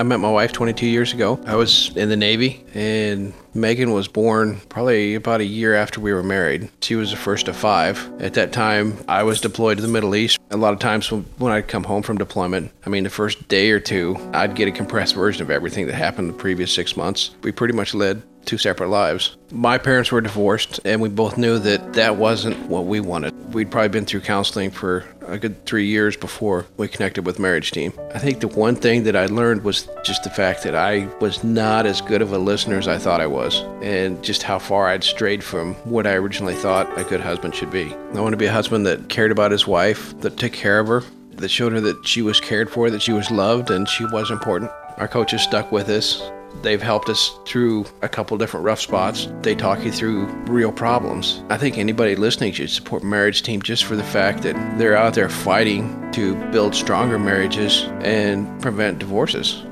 I met my wife 22 years ago. I was in the Navy, and Megan was born probably about a year after we were married. She was the first of five. At that time, I was deployed to the Middle East. A lot of times when, I'd come home from deployment, I mean, the first day or two, I'd get a compressed version of everything that happened the previous six months. We pretty much led two separate lives. My parents were divorced, and we both knew that that wasn't what we wanted. We'd probably been through counseling for a good three years before we connected with Marriage Team. I think the one thing that I learned was just the fact that I was not as good of a listener as I thought I was, and just how far I'd strayed from what I originally thought a good husband should be. I want to be a husband that cared about his wife, that took care of her, that showed her that she was cared for, that she was loved, and she was important. Our coaches stuck with us. They've helped us through a couple different rough spots. They talk you through real problems. I think anybody listening should support Marriage Team just for the fact that they're out there fighting to build stronger marriages and prevent divorces.